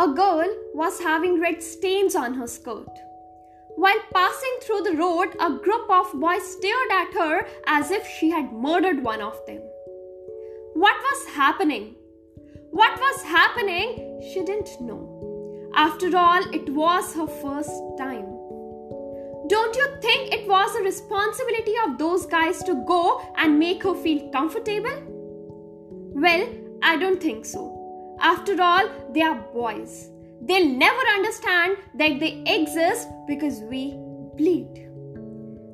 A girl was having red stains on her skirt. While passing through the road, a group of boys stared at her as if she had murdered one of them. What was happening? What was happening? She didn't know. After all, it was her first time. Don't you think it was the responsibility of those guys to go and make her feel comfortable? Well, I don't think so. After all, they are boys. They'll never understand that they exist because we bleed.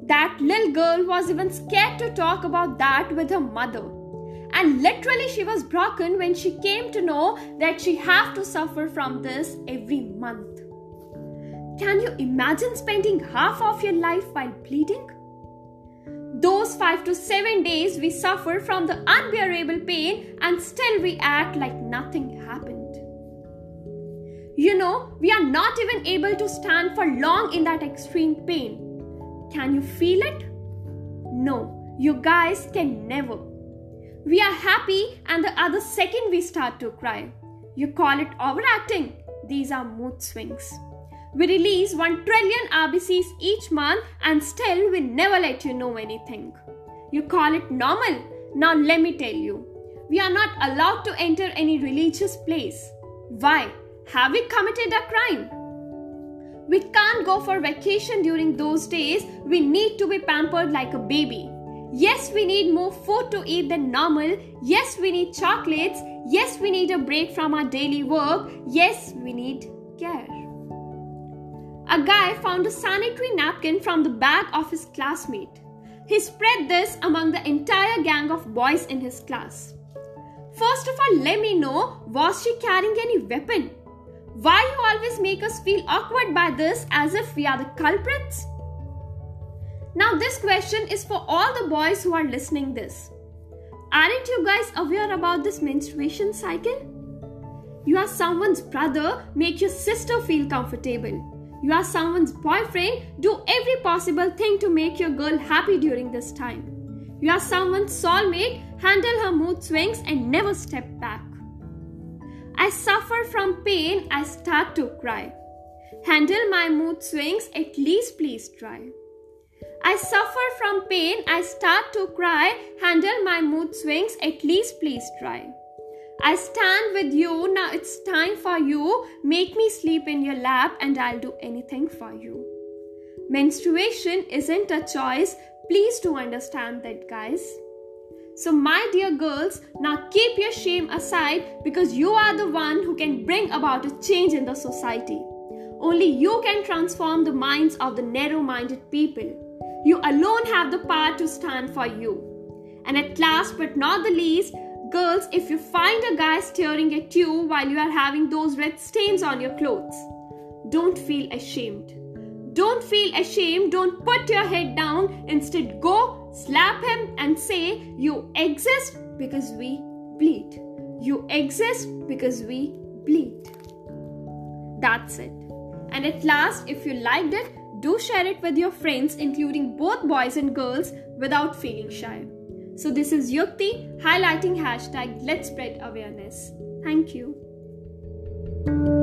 That little girl was even scared to talk about that with her mother. And literally, she was broken when she came to know that she have to suffer from this every month. Can you imagine spending half of your life while bleeding? Those five to seven days we suffer from the unbearable pain and still we act like nothing happened. You know, we are not even able to stand for long in that extreme pain. Can you feel it? No, you guys can never. We are happy, and the other second we start to cry. You call it overacting. These are mood swings. We release 1 trillion RBCs each month, and still we never let you know anything. You call it normal. Now, let me tell you, we are not allowed to enter any religious place. Why? Have we committed a crime? We can't go for vacation during those days. We need to be pampered like a baby. Yes, we need more food to eat than normal. Yes, we need chocolates. Yes, we need a break from our daily work. Yes, we need care. A guy found a sanitary napkin from the bag of his classmate. He spread this among the entire gang of boys in his class. First of all, let me know was she carrying any weapon? Why you always make us feel awkward by this as if we are the culprits? Now this question is for all the boys who are listening this. Aren't you guys aware about this menstruation cycle? You are someone's brother, make your sister feel comfortable. You are someone's boyfriend, do every possible thing to make your girl happy during this time. You are someone's soulmate, handle her mood swings and never step back. I suffer from pain, I start to cry. Handle my mood swings, at least please try. I suffer from pain, I start to cry. Handle my mood swings, at least please try. I stand with you, now it's time for you. Make me sleep in your lap, and I'll do anything for you. Menstruation isn't a choice, please do understand that, guys. So, my dear girls, now keep your shame aside because you are the one who can bring about a change in the society. Only you can transform the minds of the narrow minded people. You alone have the power to stand for you. And at last but not the least, girls, if you find a guy staring at you while you are having those red stains on your clothes, don't feel ashamed. Don't feel ashamed. Don't put your head down. Instead, go slap him and say, You exist because we bleed. You exist because we bleed. That's it. And at last, if you liked it, do share it with your friends, including both boys and girls, without feeling shy. So, this is Yukti highlighting hashtag Let's Spread Awareness. Thank you.